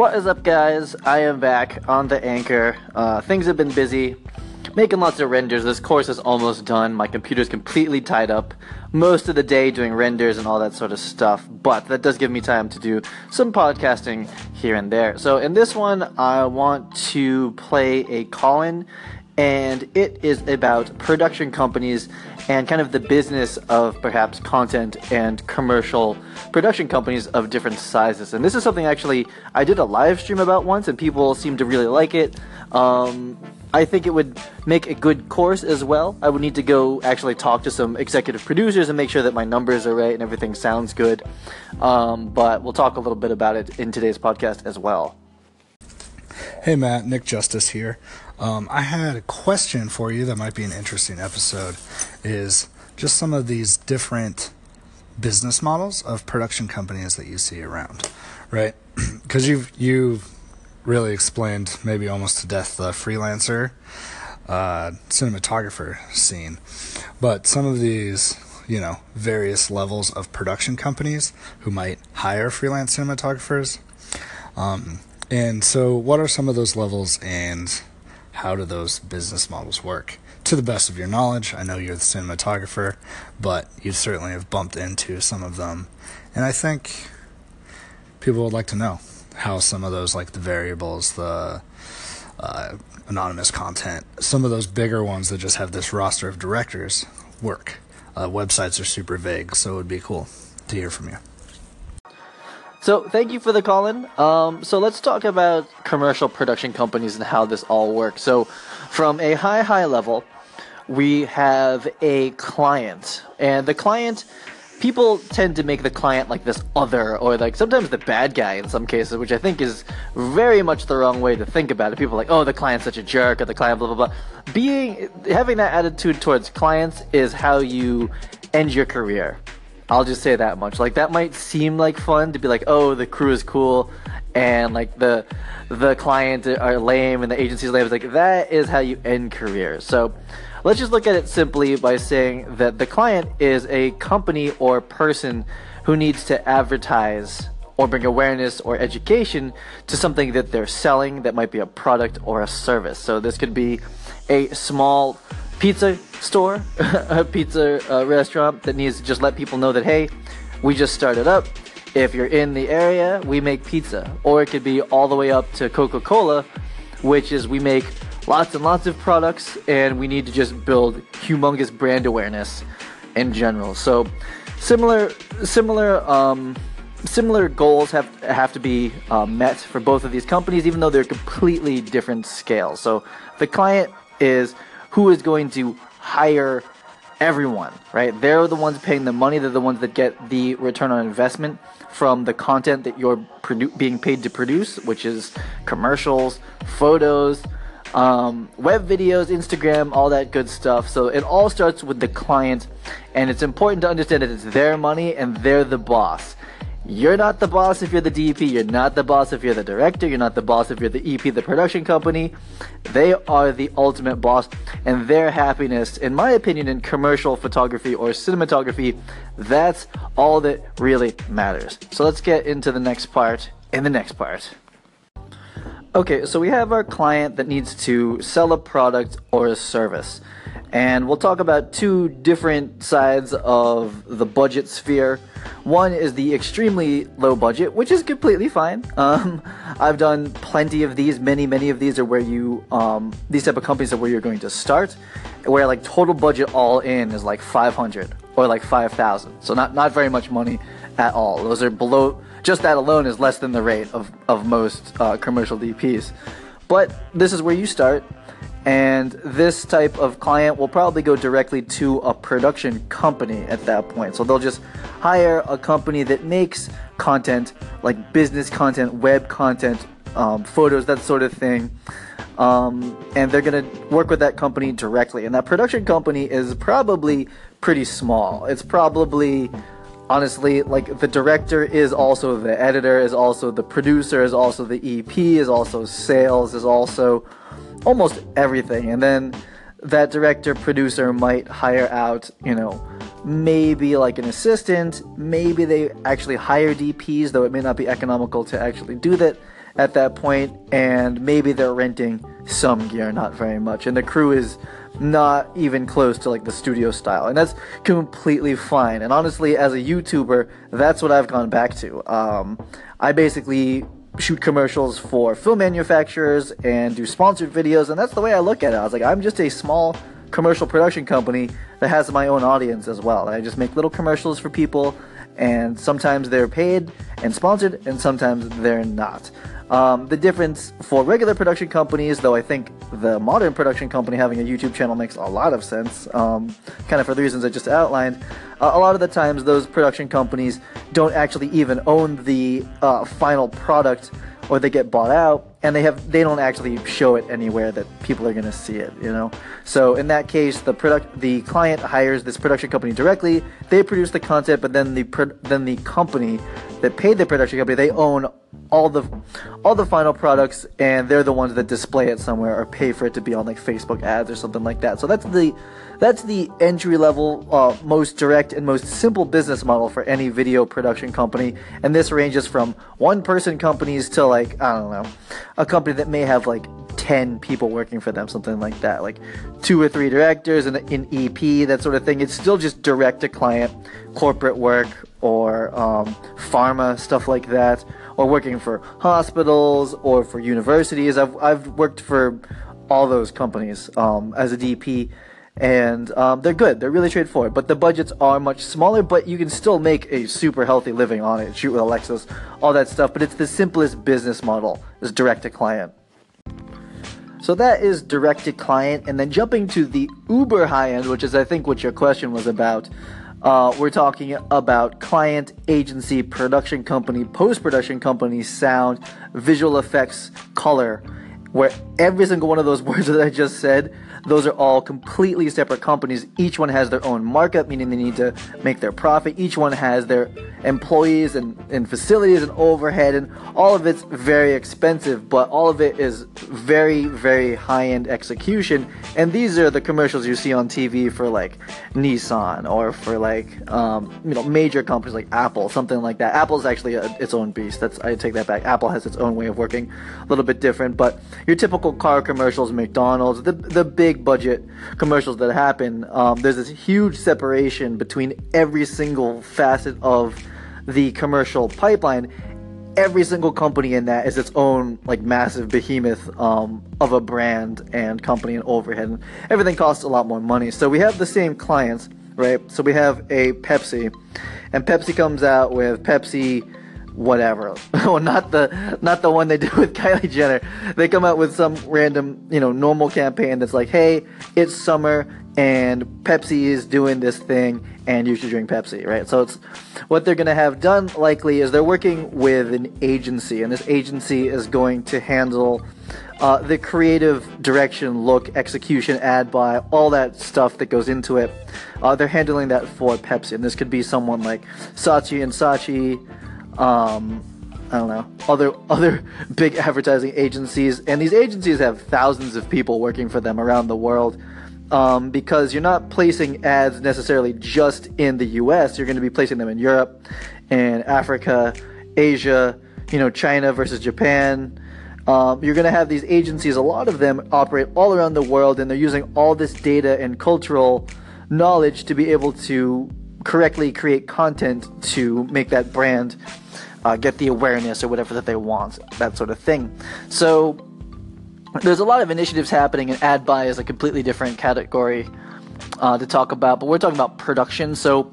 What is up, guys? I am back on the anchor. Uh, things have been busy, making lots of renders. This course is almost done. My computer's completely tied up most of the day doing renders and all that sort of stuff, but that does give me time to do some podcasting here and there. So, in this one, I want to play a call in, and it is about production companies and kind of the business of perhaps content and commercial production companies of different sizes. And this is something actually I did a live stream about once, and people seem to really like it. Um, I think it would make a good course as well. I would need to go actually talk to some executive producers and make sure that my numbers are right and everything sounds good. Um, but we'll talk a little bit about it in today's podcast as well. Hey Matt, Nick Justice here. Um, I had a question for you that might be an interesting episode. Is just some of these different business models of production companies that you see around, right? Because you've you've really explained maybe almost to death the freelancer uh, cinematographer scene, but some of these you know various levels of production companies who might hire freelance cinematographers. Um, and so, what are some of those levels, and how do those business models work? To the best of your knowledge, I know you're the cinematographer, but you certainly have bumped into some of them, and I think people would like to know how some of those, like the variables, the uh, anonymous content, some of those bigger ones that just have this roster of directors work. Uh, websites are super vague, so it would be cool to hear from you. So, thank you for the call in. Um, so, let's talk about commercial production companies and how this all works. So, from a high, high level, we have a client, and the client people tend to make the client like this other or like sometimes the bad guy in some cases, which I think is very much the wrong way to think about it. People like, oh, the client's such a jerk, or the client, blah blah blah. Being having that attitude towards clients is how you end your career. I'll just say that much. Like that might seem like fun to be like, oh, the crew is cool, and like the the client are lame and the agency's lame. It's like that is how you end careers. So Let's just look at it simply by saying that the client is a company or person who needs to advertise or bring awareness or education to something that they're selling that might be a product or a service. So this could be a small pizza store, a pizza uh, restaurant that needs to just let people know that hey, we just started up. If you're in the area, we make pizza. Or it could be all the way up to Coca-Cola, which is we make lots and lots of products, and we need to just build humongous brand awareness in general. So, similar, similar, um, similar goals have have to be uh, met for both of these companies, even though they're completely different scales. So, the client is who is going to hire everyone, right? They're the ones paying the money. They're the ones that get the return on investment from the content that you're produ- being paid to produce, which is commercials, photos, um, web videos, Instagram, all that good stuff. So it all starts with the client, and it's important to understand that it's their money and they're the boss. You're not the boss if you're the DP, you're not the boss if you're the director, you're not the boss if you're the EP, the production company. They are the ultimate boss, and their happiness, in my opinion, in commercial photography or cinematography, that's all that really matters. So let's get into the next part in the next part. Okay, so we have our client that needs to sell a product or a service. And we'll talk about two different sides of the budget sphere. One is the extremely low budget, which is completely fine. Um, I've done plenty of these. Many, many of these are where you, um, these type of companies are where you're going to start, where like total budget all in is like 500 or like 5,000. So not, not very much money at all. Those are below, just that alone is less than the rate of, of most uh, commercial DPs. But this is where you start, and this type of client will probably go directly to a production company at that point. So they'll just hire a company that makes content, like business content, web content, um, photos, that sort of thing. Um, and they're going to work with that company directly. And that production company is probably pretty small. It's probably honestly, like the director is also the editor, is also the producer, is also the EP, is also sales, is also almost everything. And then that director producer might hire out, you know, maybe like an assistant, maybe they actually hire DPs, though it may not be economical to actually do that. at that point, and maybe they're renting some gear, not very much, and the crew is not even close to like the studio style, and that's completely fine. And honestly, as a YouTuber, that's what I've gone back to. Um, I basically shoot commercials for film manufacturers and do sponsored videos, and that's the way I look at it. I was like, I'm just a small commercial production company that has my own audience as well. I just make little commercials for people, and sometimes they're paid and sponsored, and sometimes they're not. Um, the difference for regular production companies, though I think the modern production company having a YouTube channel makes a lot of sense, um, kind of for the reasons I just outlined, uh, a lot of the times those production companies don't actually even own the uh, final product or they get bought out and they have they don't actually show it anywhere that people are going to see it you know so in that case the product the client hires this production company directly they produce the content but then the then the company that paid the production company they own all the all the final products and they're the ones that display it somewhere or pay for it to be on like Facebook ads or something like that. So that's the that's the entry level uh, most direct and most simple business model for any video production company and this ranges from one person companies to like I don't know a company that may have like 10 people working for them something like that. Like two or three directors and an EP that sort of thing. It's still just direct to client corporate work or um, pharma stuff like that or working for hospitals or for universities. I've, I've worked for all those companies um, as a DP, and um, they're good. They're really straightforward, but the budgets are much smaller. But you can still make a super healthy living on it. Shoot with Alexas, all that stuff. But it's the simplest business model is direct to client. So that is direct to client, and then jumping to the uber high end, which is I think what your question was about. Uh, we're talking about client, agency, production company, post production company, sound, visual effects, color, where every single one of those words that I just said those are all completely separate companies. Each one has their own markup, meaning they need to make their profit. Each one has their employees and, and facilities and overhead, and all of it's very expensive, but all of it is very, very high end execution. And these are the commercials you see on TV for like Nissan or for like, um, you know, major companies like Apple, something like that. Apple's actually a, its own beast. That's I take that back. Apple has its own way of working, a little bit different. But your typical car commercials, McDonald's, the the big big budget commercials that happen, um, there's this huge separation between every single facet of the commercial pipeline. Every single company in that is its own like massive behemoth um, of a brand and company and overhead. And everything costs a lot more money. So we have the same clients, right? So we have a Pepsi, and Pepsi comes out with Pepsi whatever. well, not the not the one they do with Kylie Jenner. They come out with some random, you know, normal campaign that's like, "Hey, it's summer and Pepsi is doing this thing and you should drink Pepsi," right? So it's what they're going to have done likely is they're working with an agency and this agency is going to handle uh, the creative direction, look, execution, ad buy, all that stuff that goes into it. Uh, they're handling that for Pepsi, and this could be someone like Saatchi and Saatchi, um, I don't know other other big advertising agencies, and these agencies have thousands of people working for them around the world. Um, because you're not placing ads necessarily just in the U.S. You're going to be placing them in Europe, and Africa, Asia, you know, China versus Japan. Um, you're going to have these agencies. A lot of them operate all around the world, and they're using all this data and cultural knowledge to be able to correctly create content to make that brand uh, get the awareness or whatever that they want, that sort of thing. So there's a lot of initiatives happening, and ad buy is a completely different category uh, to talk about. But we're talking about production. So,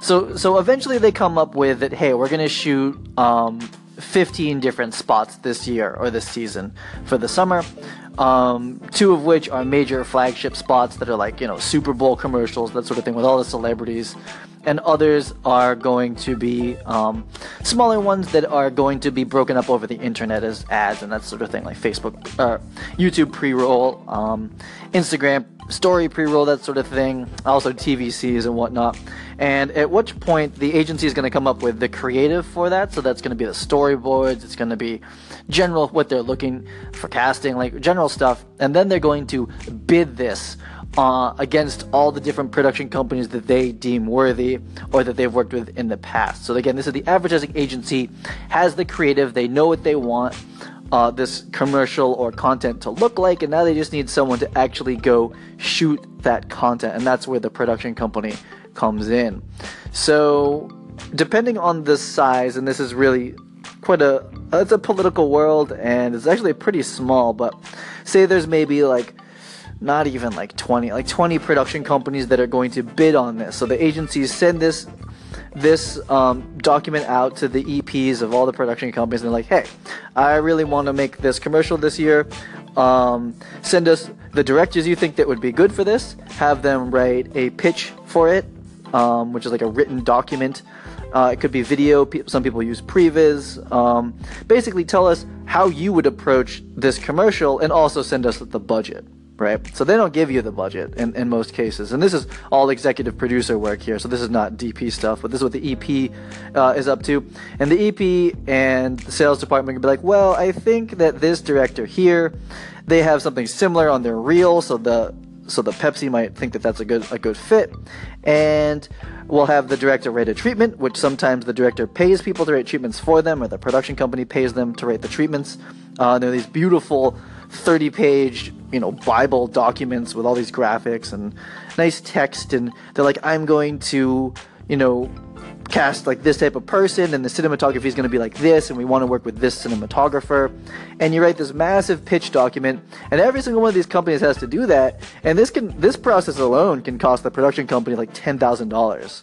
so, so eventually they come up with that. Hey, we're gonna shoot um, 15 different spots this year or this season for the summer. Um, two of which are major flagship spots that are like you know Super Bowl commercials, that sort of thing, with all the celebrities and others are going to be um, smaller ones that are going to be broken up over the internet as ads and that sort of thing, like Facebook, uh, YouTube pre-roll, um, Instagram story pre-roll, that sort of thing. Also TVCs and whatnot. And at which point the agency is going to come up with the creative for that. So that's going to be the storyboards. It's going to be general what they're looking for casting, like general stuff. And then they're going to bid this uh, against all the different production companies that they deem worthy or that they've worked with in the past. So again, this is the advertising agency has the creative, they know what they want. uh, this commercial or content to look like, and now they just need someone to actually go shoot that content, and that's where the production company comes in. So, depending on the size, and this is really quite a it's a political world, and it's actually pretty small, but say there's maybe like not even like 20 like 20 production companies that are going to bid on this so the agencies send this this um, document out to the EPs of all the production companies and they're like, hey, I really want to make this commercial this year. Um, send us the directors you think that would be good for this. Have them write a pitch for it, um, which is like a written document. Uh, it could be video. Some people use Previs. Um, basically, tell us how you would approach this commercial and also send us the budget right? So they don't give you the budget in, in most cases. And this is all executive producer work here. So this is not DP stuff, but this is what the EP uh, is up to. And the EP and the sales department can be like, well, I think that this director here, they have something similar on their reel. So the so the Pepsi might think that that's a good a good fit, and we'll have the director rate a treatment, which sometimes the director pays people to rate treatments for them, or the production company pays them to rate the treatments. Uh, there are these beautiful 30 page you know bible documents with all these graphics and nice text and they're like i'm going to you know cast like this type of person and the cinematography is going to be like this and we want to work with this cinematographer. And you write this massive pitch document and every single one of these companies has to do that and this can this process alone can cost the production company like $10,000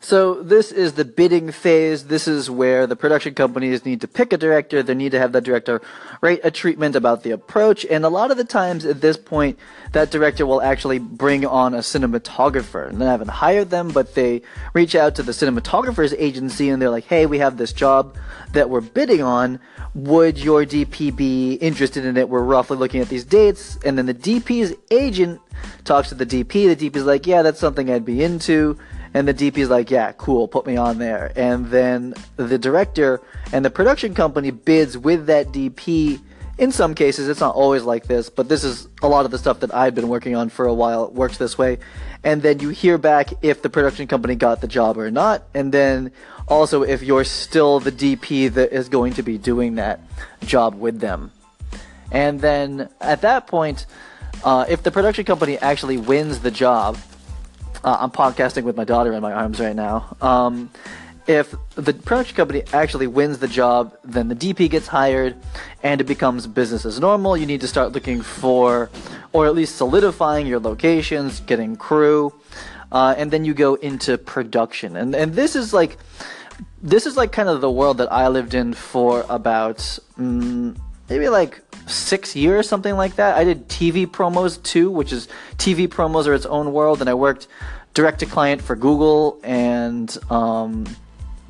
so this is the bidding phase. This is where the production companies need to pick a director. They need to have that director write a treatment about the approach. And a lot of the times at this point, that director will actually bring on a cinematographer. And they haven't hired them, but they reach out to the cinematographer's agency and they're like, hey, we have this job that we're bidding on. Would your DP be interested in it? We're roughly looking at these dates. And then the DP's agent talks to the DP. The DP's like, yeah, that's something I'd be into and the DP's like, yeah, cool, put me on there. And then the director and the production company bids with that DP. In some cases, it's not always like this, but this is a lot of the stuff that I've been working on for a while. It works this way. And then you hear back if the production company got the job or not. And then also if you're still the DP that is going to be doing that job with them. And then at that point, uh, if the production company actually wins the job, uh, I'm podcasting with my daughter in my arms right now. Um, if the production company actually wins the job, then the DP gets hired and it becomes business as normal. You need to start looking for, or at least solidifying your locations, getting crew, uh, and then you go into production. And, and this is like, this is like kind of the world that I lived in for about mm, maybe like six years, something like that. I did TV promos too, which is TV promos are its own world, and I worked direct to client for Google and um,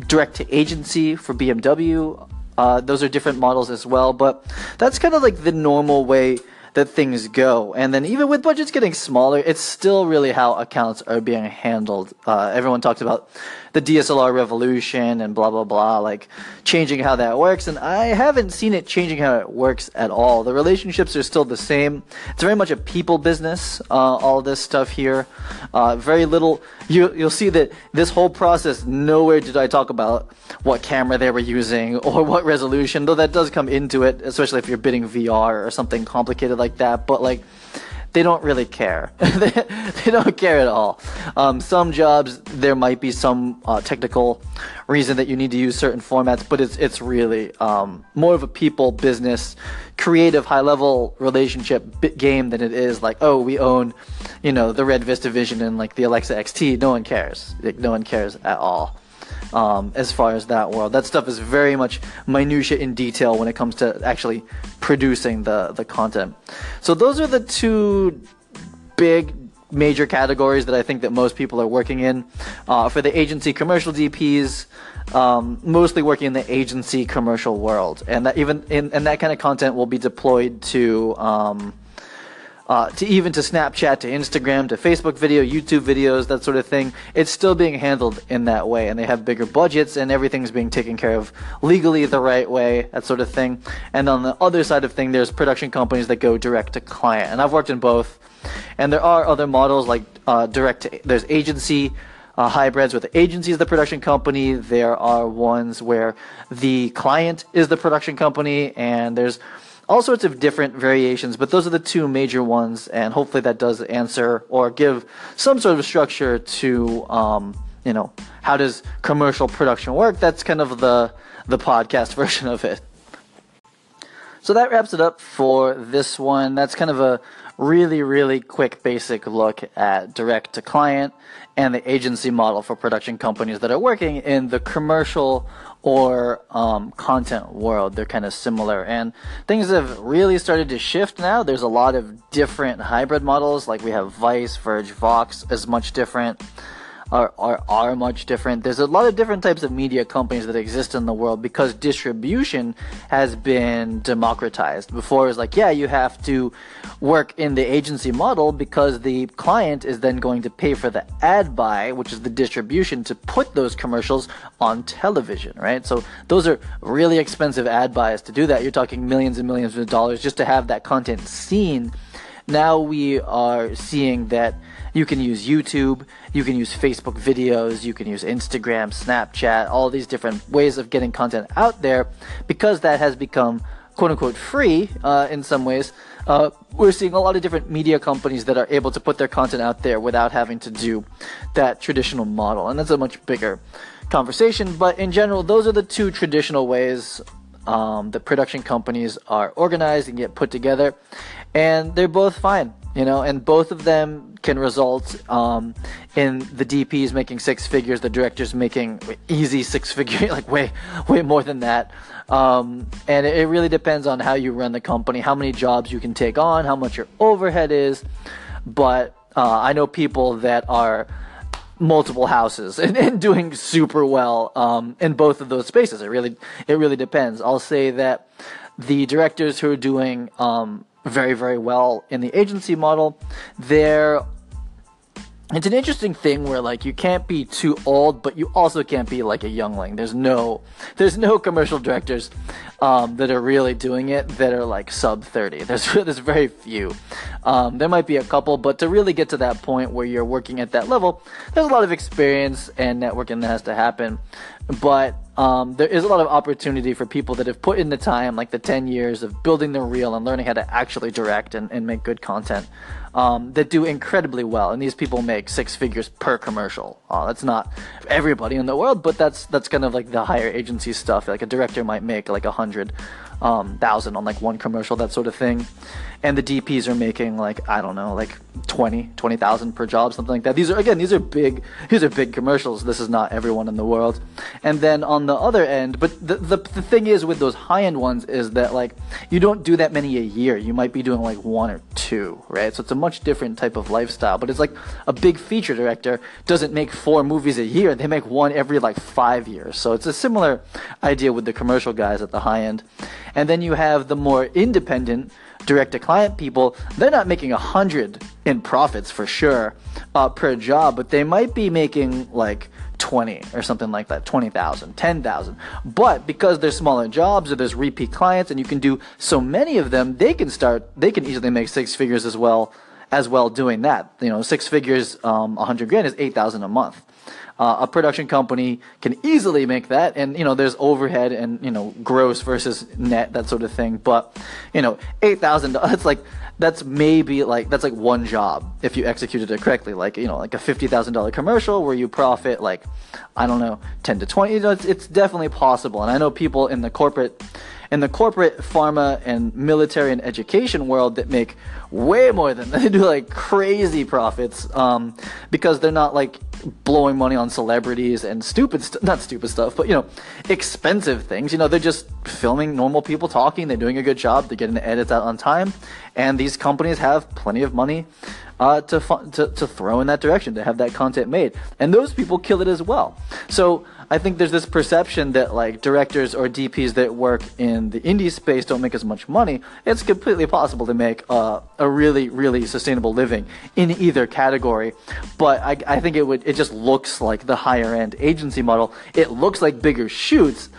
direct to agency for BMW. Uh, those are different models as well, but that's kind of like the normal way that things go. And then even with budgets getting smaller, it's still really how accounts are being handled. Uh, everyone talks about the DSLR revolution and blah blah blah, like changing how that works. And I haven't seen it changing how it works at all. The relationships are still the same. It's very much a people business. Uh, all this stuff here, uh, very little. You you'll see that this whole process. Nowhere did I talk about what camera they were using or what resolution, though that does come into it, especially if you're bidding VR or something complicated like that. But like they don't really care. they, don't care at all. Um, some jobs there might be some uh, technical reason that you need to use certain formats, but it's it's really um, more of a people business, creative, high level relationship game than it is like oh we own, you know the Red Vista Vision and like the Alexa XT. No one cares. Like, no one cares at all um, as far as that world. That stuff is very much minutia in detail when it comes to actually producing the the content. So those are the two big major categories that I think that most people are working in. Uh, for the agency commercial DPs, um, mostly working in the agency commercial world, and that even in, and that kind of content will be deployed to. Um, uh, to even to Snapchat, to Instagram, to Facebook video, YouTube videos, that sort of thing. It's still being handled in that way, and they have bigger budgets, and everything's being taken care of legally the right way, that sort of thing. And on the other side of thing, there's production companies that go direct to client, and I've worked in both. And there are other models like uh, direct. To, there's agency uh, hybrids where the agency is the production company. There are ones where the client is the production company, and there's all sorts of different variations, but those are the two major ones, and hopefully that does answer or give some sort of structure to, um, you know, how does commercial production work? That's kind of the the podcast version of it. So that wraps it up for this one. That's kind of a really, really quick, basic look at direct to client and the agency model for production companies that are working in the commercial or um, content world. They're kind of similar. And things have really started to shift now. There's a lot of different hybrid models, like we have Vice, Verge, Vox is much different are, are, are much different. There's a lot of different types of media companies that exist in the world because distribution has been democratized. Before it was like, yeah, you have to work in the agency model because the client is then going to pay for the ad buy, which is the distribution to put those commercials on television, right? So those are really expensive ad buys to do that. You're talking millions and millions of dollars just to have that content seen. Now we are seeing that you can use YouTube, you can use Facebook videos, you can use Instagram, Snapchat, all these different ways of getting content out there because that has become quote unquote free uh, in some ways. Uh, we're seeing a lot of different media companies that are able to put their content out there without having to do that traditional model, and that's a much bigger conversation. But in general, those are the two traditional ways um, that production companies are organized and get put together, and they're both fine you know, and both of them can result um, in the DPs making six figures, the directors making easy six figure, like way, way more than that. Um, and it, really depends on how you run the company, how many jobs you can take on, how much your overhead is. But uh, I know people that are multiple houses and, and doing super well um, in both of those spaces. It really, it really depends. I'll say that the directors who are doing um, very, very well in the agency model. There, it's an interesting thing where like you can't be too old, but you also can't be like a youngling. There's no, there's no commercial directors um, that are really doing it that are like sub 30. There's there's very few. Um, there might be a couple, but to really get to that point where you're working at that level, there's a lot of experience and networking that has to happen. But um, there is a lot of opportunity for people that have put in the time, like the 10 years of building their reel and learning how to actually direct and, and make good content, um, that do incredibly well. And these people make six figures per commercial. Uh, that's not everybody in the world, but that's that's kind of like the higher agency stuff. Like a director might make like a hundred um, thousand on like one commercial, that sort of thing. And the DPs are making like I don't know, like 20, 20,000 per job, something like that. These are again, these are big, these are big commercials. This is not everyone in the world. And then on the other end, but the the, the thing is with those high end ones is that like you don't do that many a year. You might be doing like one or two, right? So it's a much different type of lifestyle. But it's like a big feature director doesn't make four movies a year; they make one every like five years. So it's a similar idea with the commercial guys at the high end. And then you have the more independent direct to client people, they're not making a hundred in profits for sure uh, per job, but they might be making like 20 or something like that 20,000, 10,000. But because they're smaller jobs or there's repeat clients and you can do so many of them, they can start, they can easily make six figures as well as well doing that. You know, six figures, um, 100 grand is 8,000 a month. Uh, a production company can easily make that, and you know there's overhead and you know gross versus net that sort of thing. But you know eight thousand that's like that's maybe like that's like one job if you executed it correctly. Like you know like a fifty thousand dollar commercial where you profit like I don't know ten to twenty. You know it's, it's definitely possible, and I know people in the corporate in the corporate pharma and military and education world that make way more than they do like crazy profits um, because they're not like blowing money on celebrities and stupid st- not stupid stuff but you know expensive things. You know they're just filming normal people talking they're doing a good job they're getting the edits out on time and these companies have plenty of money uh, to, fu- to to throw in that direction. To have that content made. And those people kill it as well. So I think there's this perception that like directors or DPs that work in the indie space don't make as much money. It's completely possible to make uh, a really, really sustainable living in either category. But I, I think it would. It just looks like the higher end agency model. It looks like bigger shoots,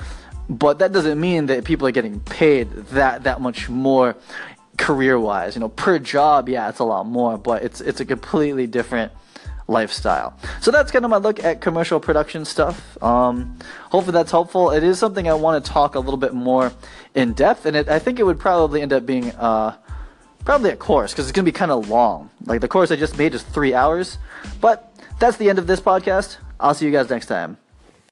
but that doesn't mean that people are getting paid that that much more career wise. You know, per job, yeah, it's a lot more, but it's it's a completely different lifestyle. So that's kind of my look at commercial production stuff. Um, hopefully that's helpful. It is something I want to talk a little bit more in depth, and it, I think it would probably end up being uh, probably a course because it's going to be kind of long. Like the course I just made is three hours, but that's the end of this podcast. I'll see you guys next time.